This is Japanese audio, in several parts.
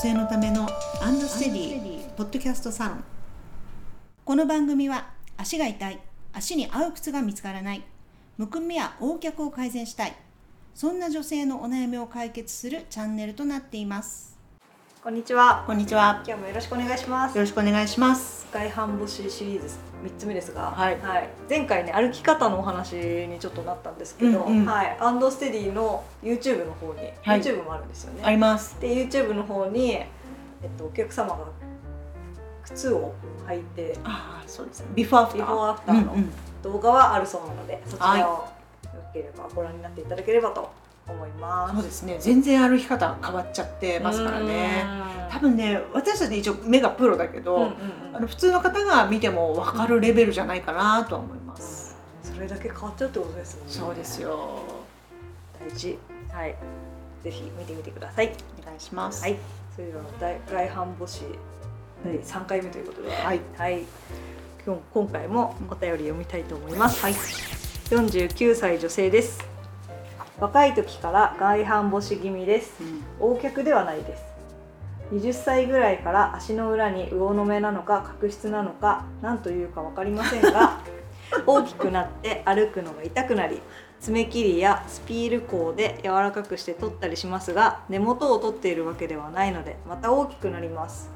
性のためのアンドステディ。ポッドキャストサロン。この番組は足が痛い。足に合う靴が見つからない。むくみや横脚を改善したい。そんな女性のお悩みを解決するチャンネルとなっていますこんにちは。こんにちは。今日もよろしくお願いします。よろしくお願いします。外反母趾シリーズ。三つ目ですが、はい。前回ね歩き方のお話にちょっとなったんですけど、うんうんはい、アンドステディの YouTube の方に、はい。YouTube もあるんですよね。あります。で YouTube の方にえっとお客様が靴を履いてああそうですね。ビフォーアフタービフォーアフターのうんうん。動画はあるそうなので、そちらをはい。よければご覧になっていただければと思います。そうですね。全然歩き方変わっちゃってますからね。多分ね私たち一応目がプロだけど、うんうんうん。あの普通の方が見ても分かるレベルじゃないかなとは思います、それだけ変わっちゃうってことですもんね。そうですよ。大事。はい。ぜひ見てみてください。お願いします。はい。それでは大外反母趾第3回目ということで。はい。はい、今日今回もお便り読みたいと思います。はい。49歳女性です若い時から外反母趾気味です。う脚ではないです。20歳ぐらいから足の裏に魚の目なのか角質なのか何というか分かりませんが 大きくなって歩くのが痛くなり爪切りやスピール鋼で柔らかくして取ったりしますが根元を取っているわけではないのでまた大きくなります。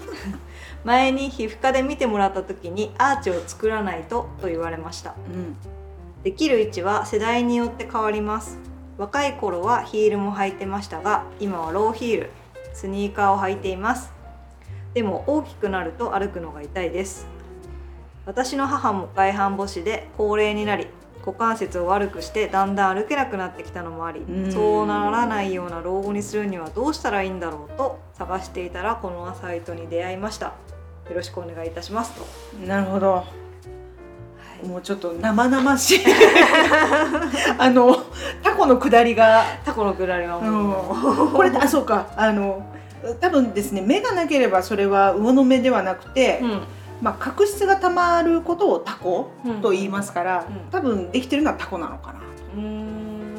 前に皮膚科で見てもらった時にアーチを作らないとと言われました。うんできる位置は世代によって変わります。若い頃はヒールも履いてましたが今はローヒールスニーカーを履いています。でも大きくなると歩くのが痛いです。私の母も外反母趾で高齢になり股関節を悪くしてだんだん歩けなくなってきたのもありうん。そうならないような老後にするにはどうしたらいいんだろうと探していたらこのサイトに出会いました。よろしくお願いいたしますと、なるほど。はい、もうちょっと生々しい。あのタコの下りが、タコのくらりはもう、これあそうか。あの多分ですね目がなければそれは魚の目ではなくて、うん。まあ、角質がたまることをタコうんと言いますから、うん。多分できてるのはタコなのかな。うーん。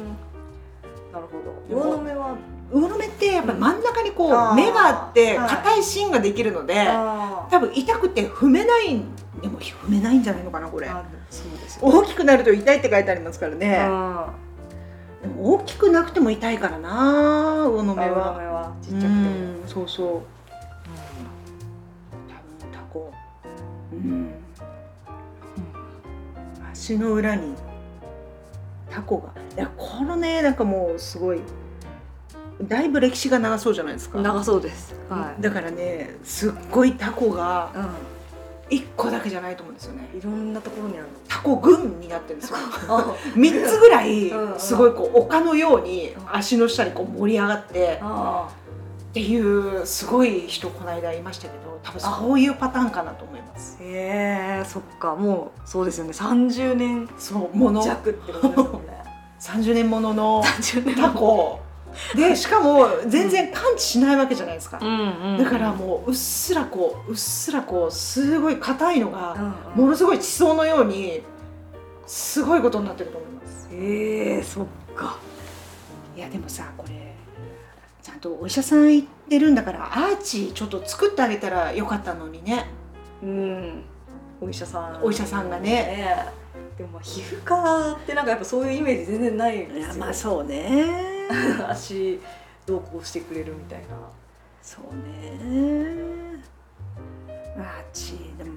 なるほど。魚の目は。魚の目ってやっぱ真ん中にこう、目があってはい。硬い芯ができるので、あ多分痛くて踏めないでも踏めないんじゃないのかなこれ大きくなると痛いって書いてありますからね。大きくなくても痛いからな魚の目は。目はちっうちゃくても。んそうそう。多分タコ。うん。足の裏にタコが。いやこのねなんかもうすごいだいぶ歴史が長そうじゃないですか。長そうです。はい。だからねすっごいタコがう1個だけじゃないと思うんですよね。んいろんなところにあるタコ群になってるんですよ。あ3つぐらいすごいこう丘のように足の下にこう盛り上がってあっていうすごい人この間いましたけど多分そういうパターンかなと思います。へえそっか。もうそうですよね。30年そうもの。弱ってことですもんね 30年ものの30年タコでしかも全然感知しないわけじゃないですか。だからもううっすらこううっすらこうすごい硬いのがうんものすごい地層のようにすごいことになってると思います。へえそっか。いやでもさこれちゃんとお医者さん行ってるんだからアーチちょっと作ってあげたらよかったのにね。うん。お医者さん。お医者さんがね。ねでもまあ皮膚科ってなんかやっぱそういうイメージ全然ないですよ。まあそうね 足どうこうしてくれるみたいな。そうねアーチでも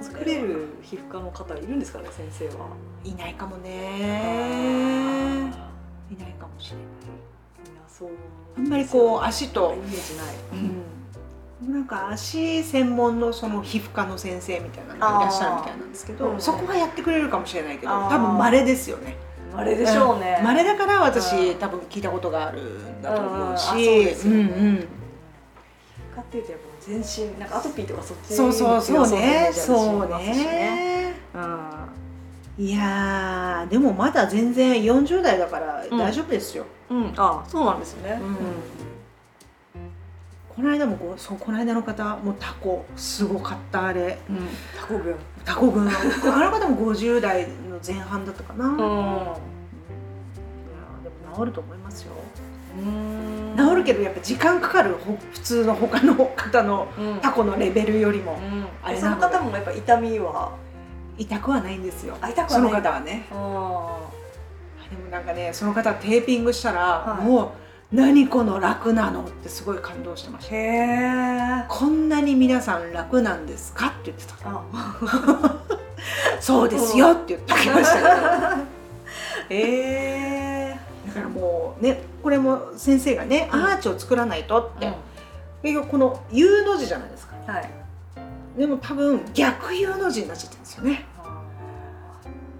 作れる皮膚科の方いるんですかね先生は。いないかもねいないかもしれない。そうあんまりこう足と。イメージない、うん、なんか足専門のその皮膚科の先生みたいなのがいらっしゃるみたいなんですけどそこはやってくれるかもしれないけど多分稀ですよねあれでしょうね、稀だから私うん。多分聞いたことがあるんだと思うし。そうんうん皮膚科っていうとやっぱ全身なんかアトピーとかそっちそうそうそうね。そそううね。ね。うん。いやーでもまだ全然40代だからうん。大丈夫ですよ、うん、あそうなんですね。うんこの間もこうそうこの間の方もうタコすごかったあれ。うん、タコ軍。タコ軍。あの方も50代の前半だったかな、いやうん。でも治ると思いますよ。うん。治るけどやっぱ時間かかるほ普通の他の方のうん。タコのレベルよりも。うん。あれその方もやっぱ痛みは？痛くはないんですよ。あ痛くはそのない方はね。あでもなんかねその方テーピングしたら、はい。もう何この楽なの？ってすごい感動してました。ーへえこんなに皆さん楽なんですか？って言ってた。あ。そうですよって言ってきましたけど。だえからもうねこれも先生がね、うん。アーチを作らないとって、ー結局この U の字じゃないですか。はい。でも多分逆 U の字になっちゃってるんですよね。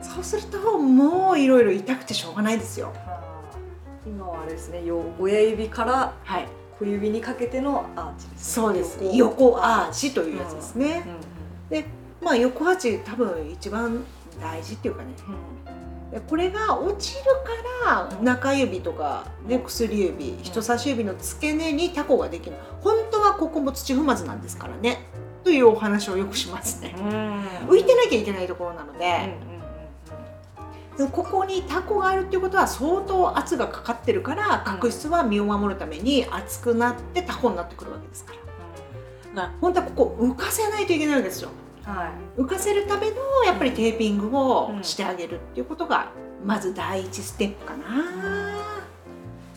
そうするともういろいろ痛くてしょうがないですよ今はあれですねよ親指からはい。小指にかけてのアーチです、そうです。横。横アーチというやつですね、でまあ横アーチ多分一番大事っていうかね。でこれが落ちるから中指とか、ね、薬指人差し指の付け根にタコができる。本当はここも土踏まずなんですからね。というお話をよくしますね。うん。浮いてなきゃいけないところなので、うんうんでもここにタコがあるっていうことは相当圧がかかってるから角質は身を守るために熱くなってタコになってくるわけですから。だから本当はここ浮かせないといけないわけですよ。うんはい。浮かせるためのやっぱりテーピングをうん。してあげるっていうことがまず第一ステップかな、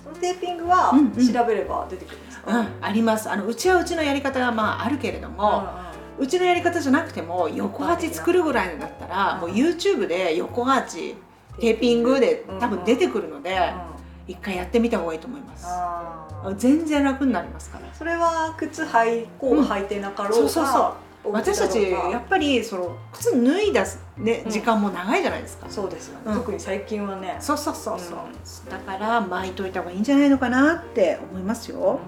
そのテーピングはうんうん。調べれば出てくるんですか、うんあります。あのうちはうちのやり方がまああるけれども、うちのやり方じゃなくても横アーチ作るぐらいだったらもう YouTube で横アーチテーピングで多分出てくるので一回やってみた方がいいと思います全然楽になりますから。それは靴履こううん履いてなかろうが、そうそうそう。お家私たちやっぱりその靴脱いだ、ね、うん。時間も長いじゃないですか、そうですよ。ね、うん。特に最近はね。そうそうそうそう、だから巻いといた方がいいんじゃないのかなって思いますよ、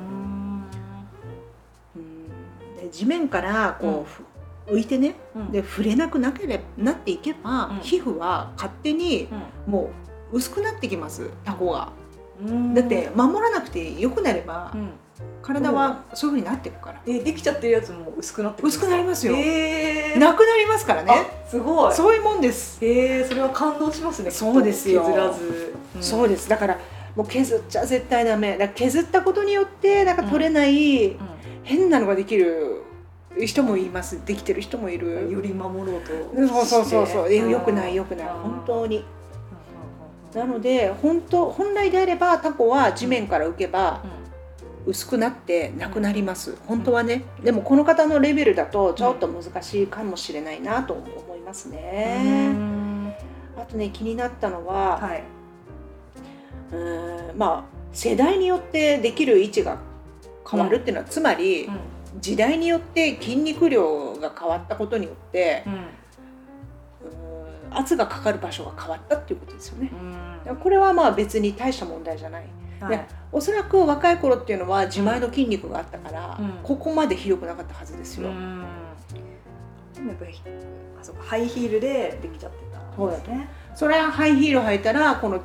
うん。うん。で地面からこう、ふ浮いてねうん。で触れなくなければなっていけば、うん。皮膚は勝手にもう薄くなってきますタコが、うん。だって守らなくてよくなれば、うん。体はそういうふうになっていくから、えできちゃってるやつも薄くなって薄くなりますよ。え。ー、なくなりますからね。あすごい。そういうもんです、えー、それは感動しますねそうですよ。削らず、そうです。だからもう削っちゃ絶対ダメ。だ削ったことによってなんか取れない、う変なのができる人もいますできてる人もいん、る。より守ろうとそうそうそうそう。よくないよくない。うん。本当に。うん。なので本当本来であればタコは地面から浮けば薄くなってなくなります。本当はね。でもこの方のレベルだとちょっと難しいかもしれないなと思いますうねん。あとね気になったのは、はい、うーんまあ世代によってできる位置が変わるっていうのは、つまり時代によって筋肉量が変わったことによってうん圧がかかる場所が変わったっていうことですよね。うんこれはまあ別に大した問題じゃない。はいでおそらく若い頃っていうのは自前の筋肉があったから、うんここまで広くなかったはずですよ。うんでもやっぱりあそうかハイヒールでできちゃってたんですね。それはハイヒール履いたらこの、う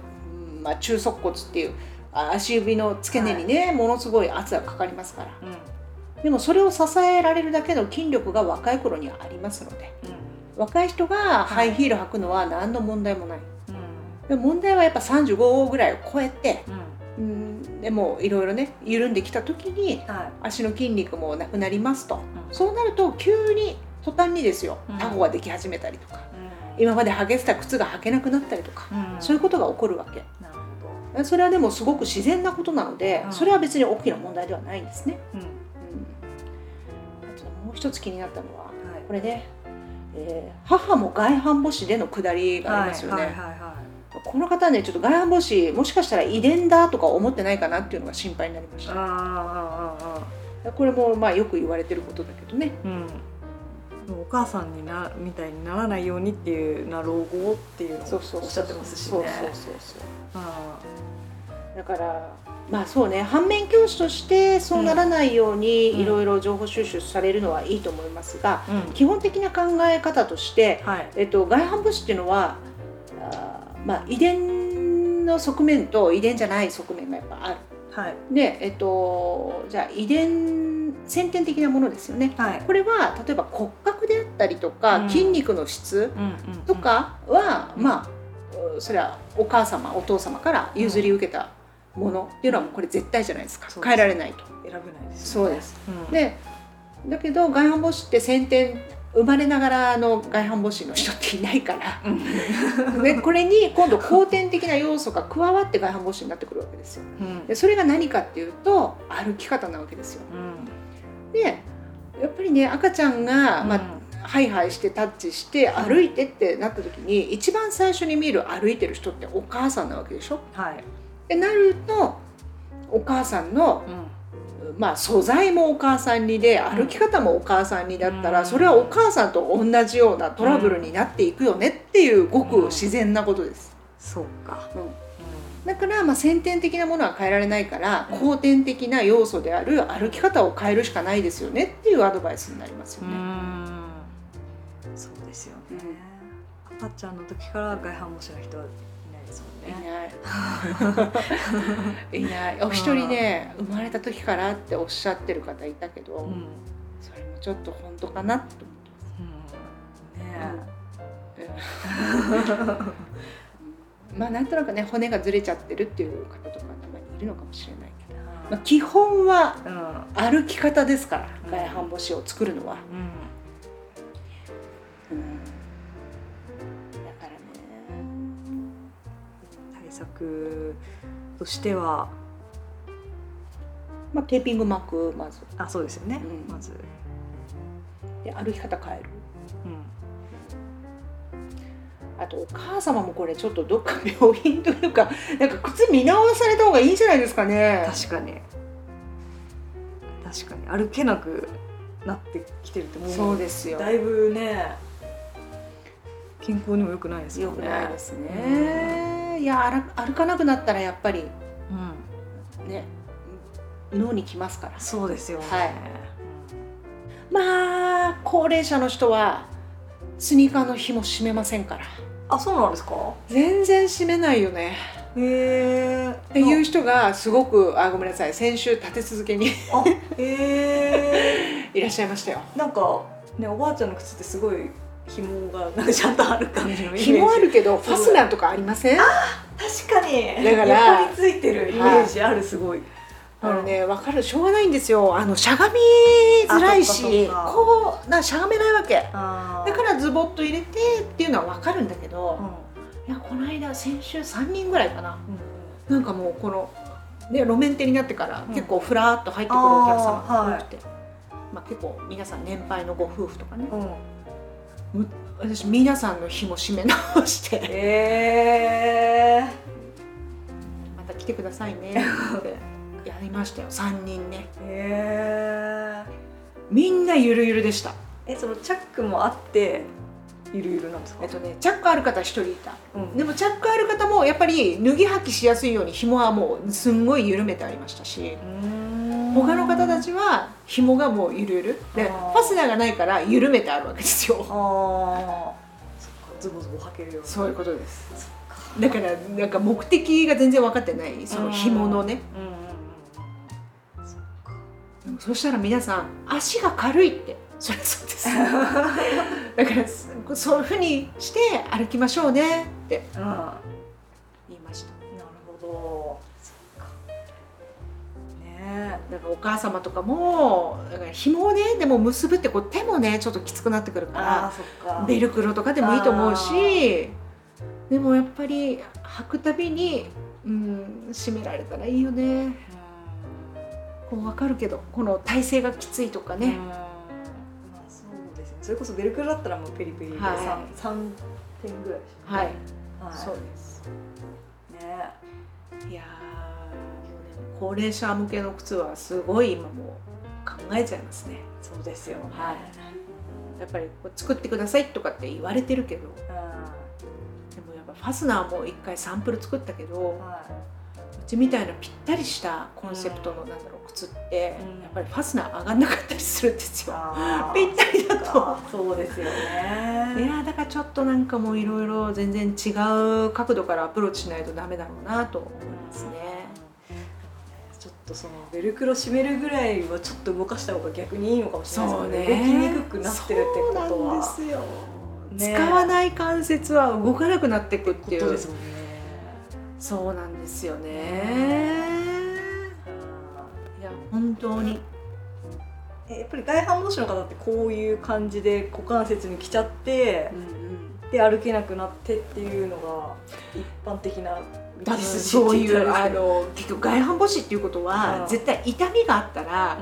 んまあ、中足骨っていうあ足指の付け根にね、ものすごい圧がかかりますからうんでもそれを支えられるだけの筋力が若い頃にはありますので。若い人がハイヒール履くのは何の問題もない、でも問題はやっぱ35ぐらいを超えて、うん。うん。うん、でもいろいろね緩んできた時にはい。足の筋肉もなくなりますと。うん。そうなると急に途端にですようん。タコができ始めたりとか、今まで履けてた靴が履けなくなったりとか、うん。そういうことが起こるわけ。それはでもすごく自然なことなので、うん。それは別に大きな問題ではないんですね、ど。うん一つ気になったのははいこれね、えー母も外反母趾での下りがありますよね、はいはいはいはこの方ねちょっと外反母趾もしかしたら遺伝だとか思ってないかなっていうのが心配になりましい。あたあああああ。これもまあよく言われてることだけどねうん。お母さんになみたいにならないようにっていうな老後っていうのをおっしゃってますしね。そうそうそうそうあだからまあそうね反面教師としてそうならないようにうんいろいろ情報収集されるのはいいと思いますが、あうん。基本的な考え方として、はい。えっと、外反母趾っていうのはあー、まあ、遺伝の側面と遺伝じゃない側面がやっぱある。はい。で、えっと、じゃあ遺伝先天的なものですよね。はい。これは例えば骨格であったりとか、うん筋肉の質。と。かは、うんまあうそれはお母様お父様から譲り受けたものっていうのはもうこれ絶対じゃないですか。変えられないと。選べないですそうです、うん。でだけど外反母趾って先天生まれながらの外反母趾の人っていないから。うん。でこれに今度後天的な要素が加わって外反母趾になってくるわけですよ。うん。でそれが何かっていうと歩き方なわけですよ。うん。でやっぱりね赤ちゃんが、まあハイハイしてタッチして歩いてってなった時に一番最初に見る歩いてる人ってお母さんなわけでしょ。はいでなるとお母さんの、まあ、素材もお母さんにで歩き方もお母さんにだったら、うん。それはお母さんと同じようなトラブルになっていくよねっていうごく自然なことです。そうか。うん。だから、まあ、先天的なものは変えられないからうん。後天的な要素である歩き方を変えるしかないですよねっていうアドバイスになりますようね。ん。そうですよね。赤ちゃんの時から外反母趾の人はいない。いない。お一人ね、生まれた時からっておっしゃってる方いたけど、うん。それもちょっと本当かなとうんね思ってます。まあなんとなくね骨がずれちゃってるっていう方とかたまにいるのかもしれないけど、まあ、基本はうん。歩き方ですからうん外反母趾を作るのは。うん策としては。まあテーピング巻くまず。あそうですよね。うん。まず。で歩き方変える。うん。あとお母様もこれちょっとどっか病院というか なんか靴見直された方がいいんじゃないですかね。確かに。確かに。歩けなくなってきてるってもう。そうですよ。だいぶね。健康にも良くないですよよねくないですね。いや歩歩かなくなったらやっぱりうんね脳にきますから。そうですよねはいまあ高齢者の人はスニーカーの紐締めませんから。あそうなんですか？全然締めないよね。へえっていう人がすごくあごめんなさい先週立て続けにあへえ いらっしゃいましたよ。なんかねおばあちゃんの靴ってすごい紐がなんかちゃんとある感じのイメージ。紐あるけどファスナーとかありません？確かに。だから横についてるイメージあるすごい、あのね、わかる、しょうがないんですよ。あのしゃがみづらいし、こう、なしゃがめないわけ。あだからズボッと入れてっていうのはわかるんだけどう、ん。いやこの間先週三人ぐらいかな。うん。なんかもうこのね路面店になってからうん。結構ふらーっと入ってくるお客様が多くて、まあ結構皆さん年配のご夫婦とかね。うん私皆さんの紐締め直してえまた来てくださいね ってやりましたよ。三人ね。ー、えみんなゆるゆるでした。えそのチャックもあってゆるゆるなんですか？えっとねチャックある方一人いた。うんでもチャックある方もやっぱり脱ぎ履きしやすいように紐はもうすんごい緩めてありましたし他の方たちは紐がもうゆる。ゆるでファスナーがないから緩めてあるわけですよ。ああそっかズボズボ履けるようにそういうことです。だからなんか目的が全然分かってないその紐のね。うんうんうん。そしたら皆さん足が軽いって。そりゃそうです。だからそそういうふうにして歩きましょうねって。言いました。るほどねだからお母様とかもだから紐をねでも結ぶってこう手もねちょっときつくなってくるかあらベルクロとかでもいいと思うしでもやっぱり履くたびに、うん、締められたらいいよね。こう分かるけどこの体勢がきついとかうん。ね、まあそうですね。それこそベルクロだったらもうペリペリではい。三三点ぐらいはい、はい。そうです。ね。いや高齢者向けの靴はすごい今もう考えちゃいますね。そうですよね。はい。やっぱりこう作ってくださいとかって言われてるけど。うでもやっぱファスナーも一回サンプル作ったけど、んはうちみたいなぴったりしたコンセプトのなんだろう靴って、うん。やっぱりファスナー上がんなかったりするんですよ。あー。ぴったりだと。あそうですよね。いやーだからちょっとなんかもういろいろ全然違う角度からアプローチしないとダメだろうなと思いますね。とそのベルクロ締めるぐらいはちょっと動かした方が逆にいいのかもしれない。ですね動きにくくなってるってことそうですよ。ね使わない関節は動かなくなっていくっていう。ことですもんねそうなんですよね。や本当にえやっぱり外反母趾の方ってこういう感じで股関節に来ちゃってうんで歩けなくなってっていうのが一般的な多分そういうあうんの結局外反母趾っていうことは、うん。絶対痛みがあったら、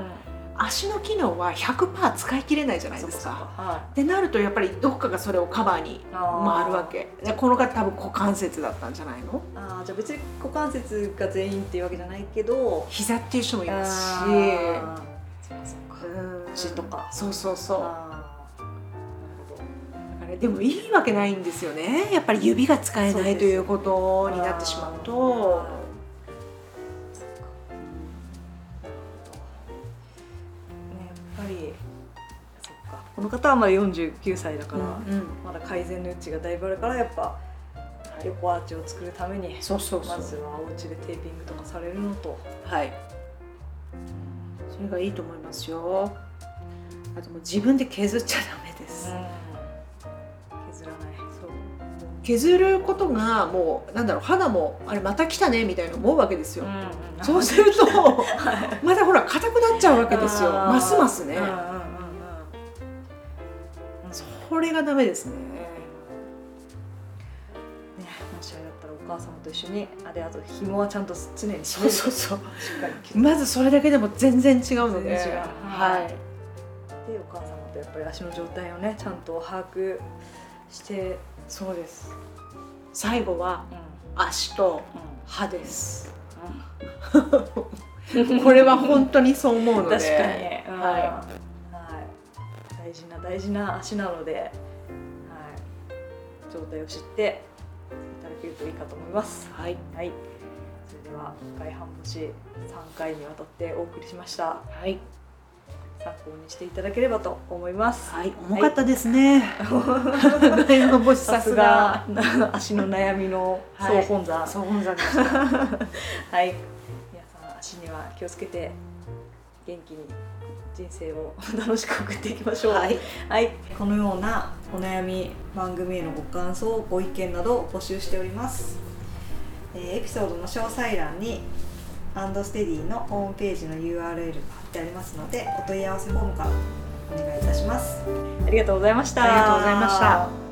足の機能は100%使い切れないじゃないですか。はってなるとやっぱりどっかがそれをカバーに回るわけ。でこの方多分股関節だったんじゃないの？あーじゃあ別に股関節が全員っていうわけじゃないけど膝っていう人もいますし。そうか。そうそうでもいいわけないんですよね。やっぱり指が使えないということになってしまうと。ねやっぱりこの方はまだ49歳だから、うんまだ改善の余地がだいぶあるからやっぱ横アーチを作るためにまずはお家でテーピングとかされるのと、はい。それがいいと思いますよ。あともう自分で削っちゃダメです、う削ることがもうなんだろう肌もあれまた来たねみたいな思うわけですよ、そうすると またほら硬くなっちゃうわけですよ。ますますね。うんうんうんうん。それがダメですね。ね、もしあれだったらお母様と一緒にあれあと紐はちゃんと常にそうそうそう。まずそれだけでも全然違うので全然違うはい。でお母様とやっぱり足の状態をねちゃんと把握して、そうです。最後はうん。足とう歯です。ん。これは本当にそう思うので。確かに、うん。ははい、大事な大事な足なので、はい、状態を知っていただけるといいかと思います。い、はい。はい、それでは外反母趾3回にわたってお送りしました。はい、参考にしていただければと思います。はい、重かったですね、外反母趾さすさすが。が足の悩みの総本山。そう本山でした。はい、皆さん足には気をつけて元気に人生を楽しく送っていきましょう。はい、はい、このようなお悩み番組へのご感想ご意見などを募集しております、えーエピソードの詳細欄にアンドステディのホームページの URL が貼ってありますのでお問い合わせフォームからお願いいたします。ありがとうございました。ありがとうございました